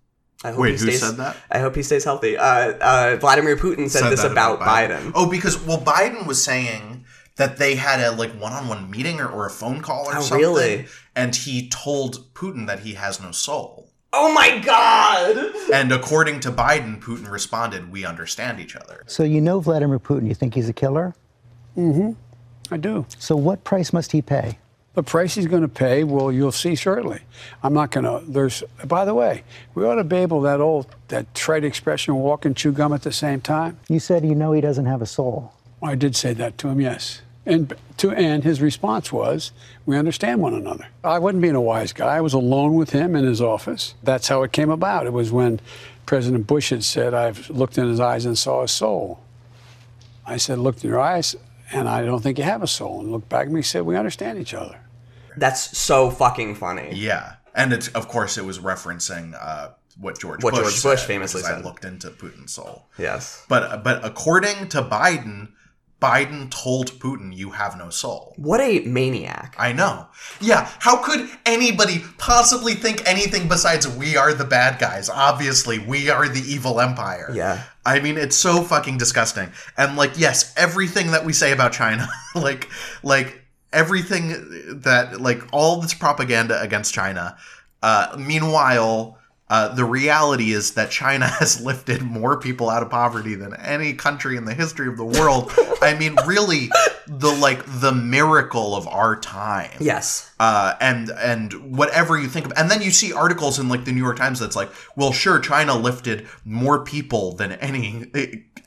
I hope Wait, he who stays, said that? I hope he stays healthy. Uh, uh, Vladimir Putin said, this that about, Biden. Oh, because well, Biden was saying that they had a like one-on-one meeting or, or a phone call or Oh, something, really? and he told Putin that he has no soul. Oh my god! And according to Biden, Putin responded, "We understand each other." So you know Vladimir Putin. You think he's a killer? Mm-hmm. I do. So what price must he pay? The price he's going to pay, well, you'll see shortly. I'm not going to. There's. By the way, we ought to be able that old that trite expression, walk and chew gum at the same time. You said you know he doesn't have a soul. I did say that to him, yes. And to and his response was, "We understand one another." I wasn't being a wise guy. I was alone with him in his office. That's how it came about. It was when President Bush had said, "I've looked in his eyes and saw a soul." I said, "Looked in your eyes, and I don't think you have a soul." And looked back at me, and said, "We understand each other." That's so fucking funny. Yeah, and it's of course it was referencing uh, what George What Bush George Bush said, famously because I said. looked into Putin's soul. Yes. But but according to Biden, Biden told Putin, "You have no soul." What a maniac! I know. Yeah, how could anybody possibly think anything besides we are the bad guys? Obviously, we are the evil empire. Yeah. I mean, it's so fucking disgusting. And like, yes, everything that we say about China, *laughs* like, like everything that, like, all this propaganda against China. Uh, meanwhile, uh, the reality is that China *laughs* has lifted more people out of poverty than any country in the history of the world. I mean, really, the like the miracle of our time. Yes. Uh, and and whatever you think of, and then you see articles in like the New York Times that's like, well, sure, China lifted more people than any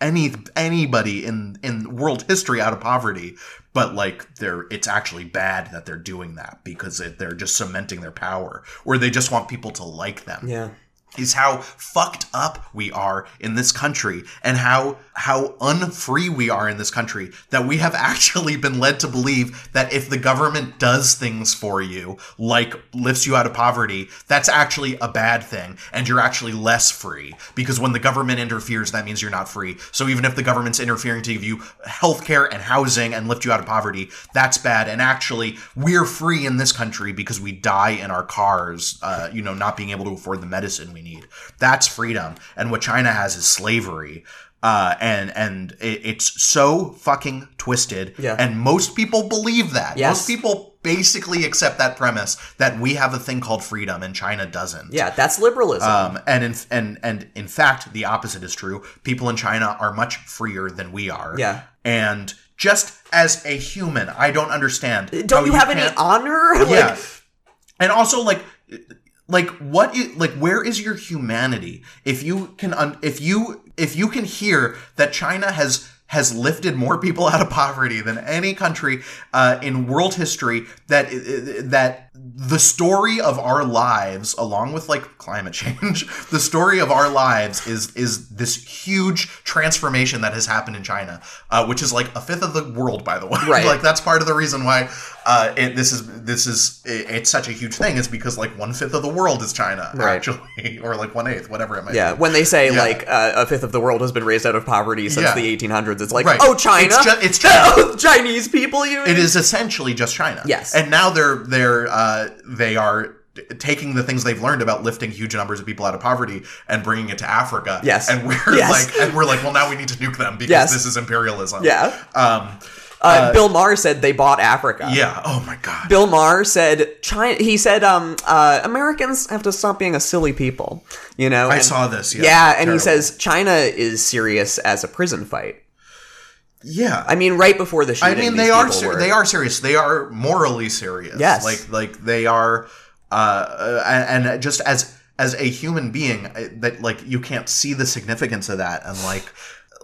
any anybody in in world history out of poverty, but like they're it's actually bad that they're doing that because it, they're just cementing their power, or they just want people to like them Yeah. Is how fucked up we are in this country and how how unfree we are in this country that we have actually been led to believe that if the government does things for you like lifts you out of poverty that's actually a bad thing and you're actually less free. Because when the government interferes that means you're not free. So even if the government's interfering to give you healthcare and housing and lift you out of poverty that's bad. And actually we're free in this country because we die in our cars uh, you know not being able to afford the medicine we need that's freedom and what china has is slavery uh, and and it, it's so fucking twisted Yeah. and most people believe that Yes. most people basically accept that premise that we have a thing called freedom and china doesn't Yeah, that's liberalism. um, and in and and in fact, the opposite is true. People in China are much freer than we are. Yeah. And just as a human, I don't understand. Don't how you have any honor? Yeah. Like, And also, like, like what is like where is your humanity if you can un- if you if you can hear that China has has lifted more people out of poverty than any country uh, in world history. That that the story of our lives, along with like climate change, *laughs* the story of our lives is is this huge transformation that has happened in China, uh, which is like a fifth of the world, by the way. *laughs* Right. like that's part of the reason why uh, it, this is this is it, it's such a huge thing. It's because like one fifth of the world is China, Right. actually, *laughs* or like one eighth, whatever it might be. Yeah, be. when they say Yeah. like uh, a fifth of the world has been raised out of poverty since Yeah. the 1800s, it's like, Right. oh, China, It's ju- it's *laughs* China. Oh, Chinese people. You It is essentially just China. Yes. And now they're they're uh, they are taking the things they've learned about lifting huge numbers of people out of poverty and bringing it to Africa. Yes. And we're Yes. like and we're like, well, now we need to nuke them because Yes. this is imperialism. Yeah. Um. Uh, Bill Maher said they bought Africa. Yeah. Oh my God. Bill Maher said China. He said um, uh, Americans have to stop being a silly people. You know. I And- saw this, yeah. Yeah, and Terrible. he says China is serious as a prison fight. Yeah. I mean, right before the I mean, they are ser- they are serious. They are morally serious. Yes. like like they are, uh, uh, and, and just as as a human being, uh, that like you can't see the significance of that, and like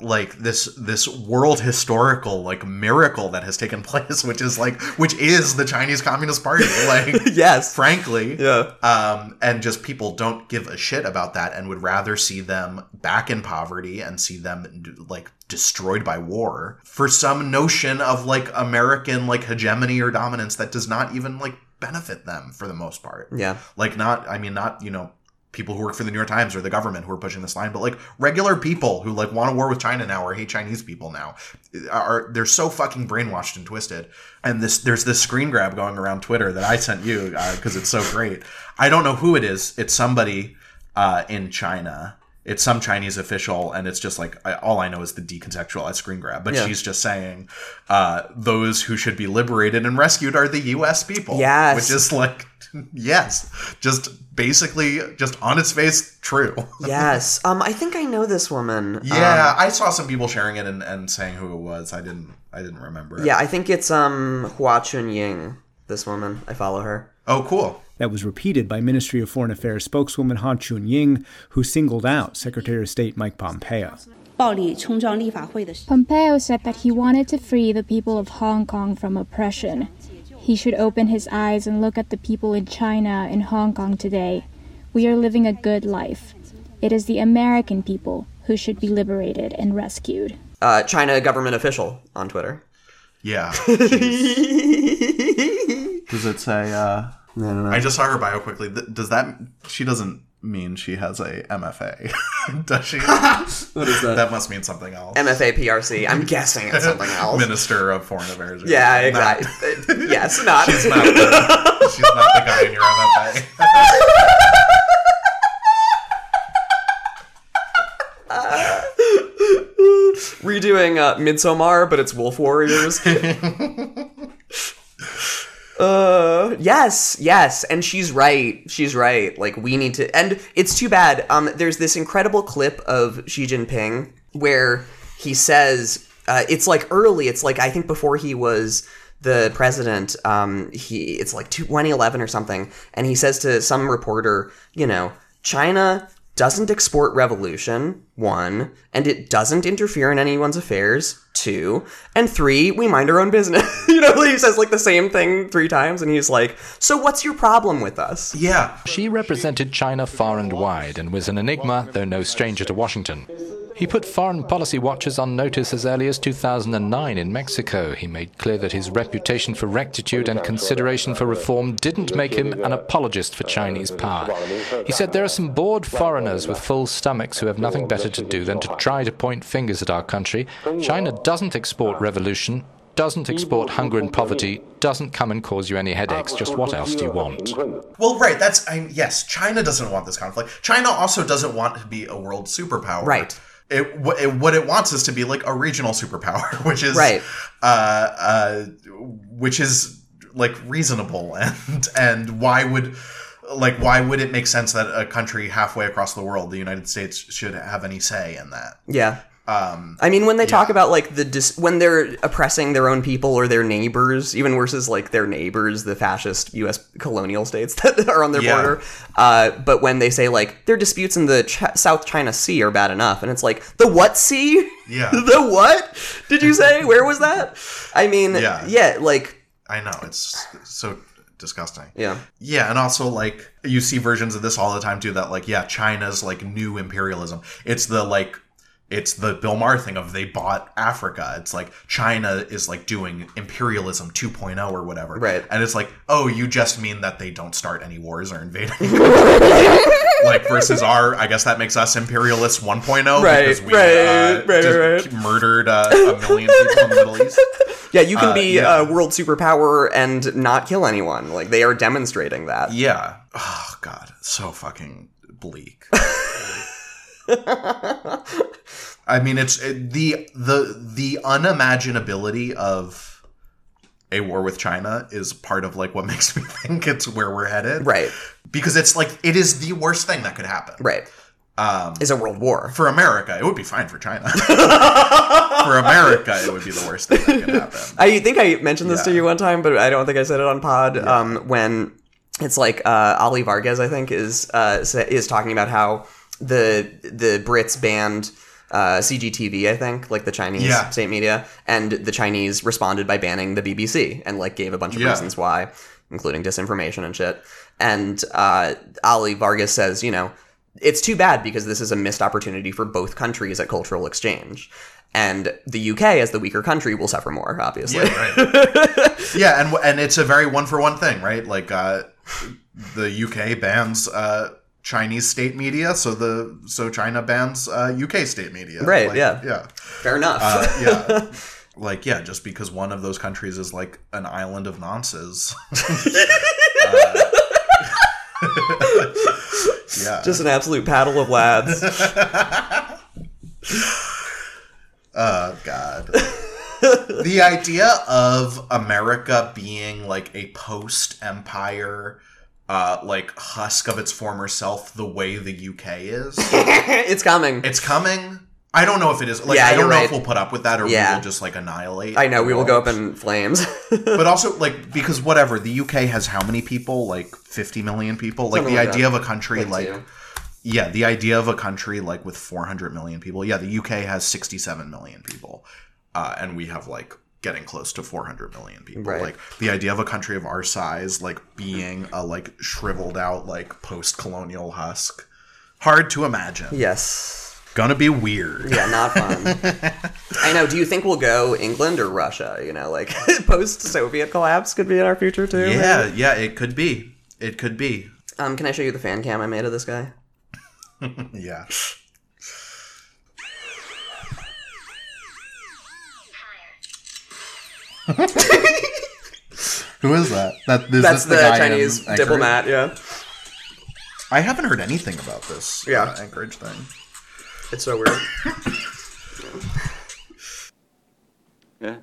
like this this world historical like miracle that has taken *laughs* place, which is like which is the Chinese Communist Party. *laughs* Like yes, frankly, yeah. um, and just people don't give a shit about that and would rather see them back in poverty and see them like destroyed by war for some notion of like American like hegemony or dominance that does not even like benefit them for the most part. Yeah. Like not, I mean, not you know people who work for the New York Times or the government who are pushing this line, but like regular people who like want a war with China now or hate Chinese people now are they're so fucking brainwashed and twisted. And this there's this screen grab going around Twitter that I sent you because it's so great. I don't know who it is. It's somebody uh, in China. It's some Chinese official, and it's just like I, all I know is the decontextualized screen grab. But Yeah. she's just saying uh, those who should be liberated and rescued are the U.S. people. Yes. which is like yes, just basically just on its face true. *laughs* yes. Um, I think I know this woman. Yeah, Um, I saw some people sharing it and, and saying who it was. I didn't. I didn't remember. It. yeah, I think it's um Hua Chun Ying. This woman, I follow her. Oh, cool. That was repeated by Ministry of Foreign Affairs spokeswoman Hua Chunying, who singled out Secretary of State Mike Pompeo. Pompeo said that he wanted to free the people of Hong Kong from oppression. He should open his eyes and look at the people in China and Hong Kong today. We are living a good life. It is the American people who should be liberated and rescued. Uh, China government official on Twitter. Yeah. *laughs* Does it say? Uh... I don't know. I just saw her bio quickly. Does that? She doesn't mean she has a MFA, *laughs* does she? *laughs* What is that? That must mean something else. MFA PRC. I'm guessing it's something *laughs* else. Minister of Foreign Affairs. or Yeah, something. No. exactly. yes, not. She's not. The, she's not the guy in your MFA. Redoing uh, Midsommar, but it's Wolf Warriors. Uh, yes, yes, and she's right. She's right. Like we need to, and it's too bad. Um, there's this incredible clip of Xi Jinping where he says, uh, it's like early. It's like I think before he was the president. Um, he it's like 2011 or something, and he says to some reporter, you know, China doesn't export revolution, one, and it doesn't interfere in anyone's affairs, two, and three, we mind our own business. *laughs* you know, he says like the same thing three times, and he's like, so what's your problem with us? Yeah. She represented China far and wide and was an enigma, though no stranger to Washington. He put foreign policy watchers on notice as early as 2009 in Mexico. He made clear that his reputation for rectitude and consideration for reform didn't make him an apologist for Chinese power. He said there are some bored foreigners with full stomachs who have nothing better to do than to try to point fingers at our country. China doesn't export revolution, doesn't export hunger and poverty, doesn't come and cause you any headaches. Just what else do you want? Well, right. That's I yes. China doesn't want this conflict. China also doesn't want to be a world superpower. Right. It, it what it wants is to be like a regional superpower, *laughs* which is Right. Uh, uh, which is like reasonable *laughs* and and why would like why would it make sense that a country halfway across the world, the United States, should have any say in that? Yeah. Um, I mean, when they talk about like the dis- when they're oppressing their own people or their neighbors, even worse is like their neighbors, the fascist U.S. colonial states *laughs* that are on their Yeah. border. Uh, but when they say like their disputes in the Ch- South China Sea are bad enough, and it's like the what sea? Yeah. *laughs* the what? Did you say? Where was that? I mean, Yeah. yeah, like I know it's so disgusting. Yeah. Yeah, and also like you see versions of this all the time too. That like yeah, China's like new imperialism. It's the like it's the Bill Maher thing of they bought Africa. It's like China is like doing imperialism 2.0 or whatever. Right. And it's like, oh, you just mean that they don't start any wars or invade any *laughs* *laughs* like versus our I guess that makes us imperialists 1.0 Right, because we right, uh, right, right. murdered uh, a million people in the Middle East. *laughs* yeah, you can Uh, be yeah. a world superpower and not kill anyone. Like they are demonstrating that. Yeah. Oh god, so fucking bleak. *laughs* I mean, it's it, the the the unimaginability of a war with China is part of like what *laughs* makes me think it's where we're headed. Right. Because it's like it is the worst thing that could happen. Right. Um, is a world war for America. It would be fine for China. *laughs* for America, it would be the worst thing that could happen. I think I mentioned this to you one time, but I don't think I said it on pod. Um, when it's like uh, Ali Vargas, I think is uh, is talking about how the the Brits banned uh, CGTN, I think, like the Chinese Yeah. state media, and the Chinese responded by banning the BBC and like gave a bunch of Yeah. reasons why, including disinformation and shit. And uh, Ali Vargas says, you know, it's too bad because this is a missed opportunity for both countries at cultural exchange. And the UK, as the weaker country, will suffer more, obviously. Yeah, right. *laughs* yeah, and and it's a very one for one thing, right? Like uh, the UK bans uh, Chinese state media, so the so China bans uh, UK state media. Right, Like, yeah. yeah. Fair enough. Uh, yeah. *laughs* Like yeah, just because one of those countries is like an island of nonces. *laughs* Uh, *laughs* yeah. Just an absolute paddle of lads. Oh God. the idea of America being like a post-empire, uh, like husk of its former self, the way the UK is. *laughs* it's coming. It's coming. I don't know if it is. Like, Yeah, I don't you're know right. if we'll put up with that or Yeah. we will just like annihilate. I know, we will go up in flames. *laughs* but also, like, because whatever the UK has, how many people? Like fifty million people. Like Something the like idea that. of a country Like. Yeah, the idea of a country like with 400 million people. Yeah, the UK has 67 million people, uh, and we have like getting close to 400 million people. Right. Like the idea of a country of our size, like being a like shriveled out like post-colonial husk, hard to imagine. yes. Gonna be weird. Yeah, not fun. *laughs* I know. Do you think we'll go England or Russia? You know, like *laughs* post Soviet collapse could be in our future too. Yeah, maybe? yeah, it could be. It could be. Um, can I show you the fan cam I made of this guy? *laughs* yeah. *laughs* Who is that? That is That's this the, guy in Chinese Anchorage? diplomat. Yeah. I haven't heard anything about this. Yeah. uh, Anchorage thing. It's so weird. *laughs* 哎，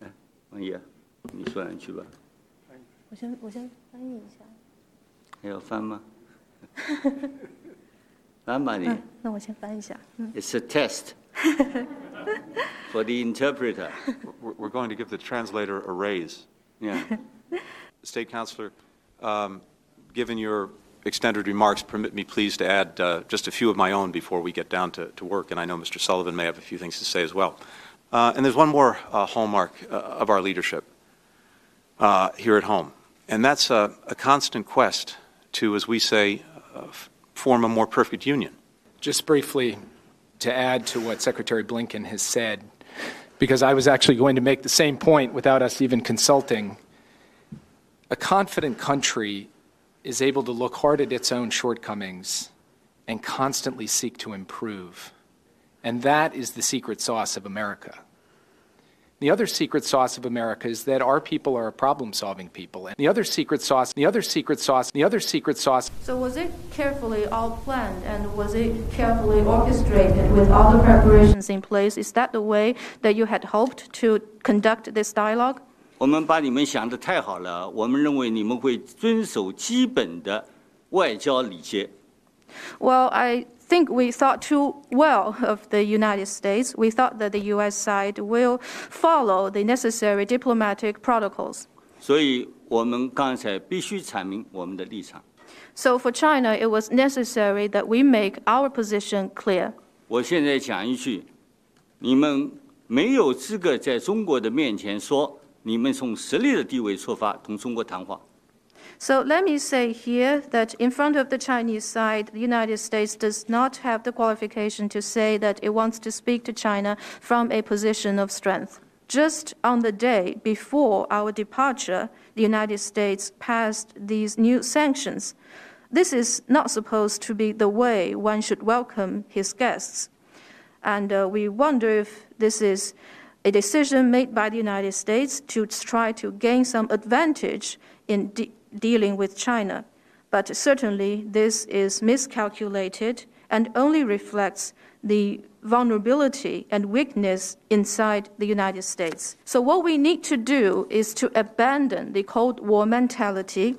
哎，王爷，你说两句吧。我先我先翻译一下。还要翻吗？*laughs* 翻吧你。嗯，那我先翻一下。嗯 It's a test *laughs* for the interpreter. We're we're going to give the translator a raise. Yeah. *laughs* State Councilor, um, given your extended remarks, permit me please to add uh, just a few of my own before we get down to, to work, and I know Mr. Sullivan may have a few things to say as well. Uh, and there's one more uh, hallmark uh, of our leadership uh, here at home, and that's a, a constant quest to, as we say, uh, f- form a more perfect union. Just briefly, to add to what Secretary Blinken has said, because I was actually going to make the same point without us even consulting. A confident country is able to look hard at its own shortcomings and constantly seek to improve. And that is the secret sauce of America. The other secret sauce of America is that our people are a problem solving people. And the other secret sauce, the other secret sauce, the other secret sauce So was it carefully all planned and was it carefully orchestrated with all the preparations in place? Is that the way that you had hoped to conduct this dialogue? 我们把你们想的太好了，我们认为你们会遵守基本的外交礼节。 Well, I think we thought too well of the United States. We thought that the U.S. side will follow the necessary diplomatic protocols. 所以我们刚才必须阐明我们的立场。 So for China, it was necessary that we make our position clear. 我现在讲一句，你们没有资格在中国的面前说你们从实力的地位出发同中国谈话。 So let me say here that in front of the Chinese side, the United States does not have the qualification to say that it wants to speak to China from a position of strength. Just on the day before our departure, the United States passed these new sanctions. This is not supposed to be the way one should welcome his guests. And uh, we wonder if this is a decision made by the United States to try to gain some advantage in de- dealing with China. But certainly, this is miscalculated and only reflects the vulnerability and weakness inside the United States. So, what we need to do is to abandon the Cold War mentality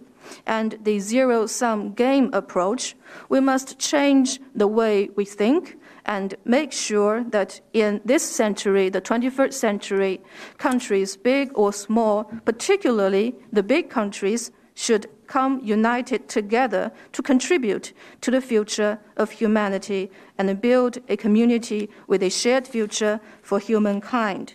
and the zero sum game approach. We must change the way we think and make sure that in this century, the 21st century, countries, big or small, particularly the big countries, should come united together to contribute to the future of humanity and build a community with a shared future for humankind.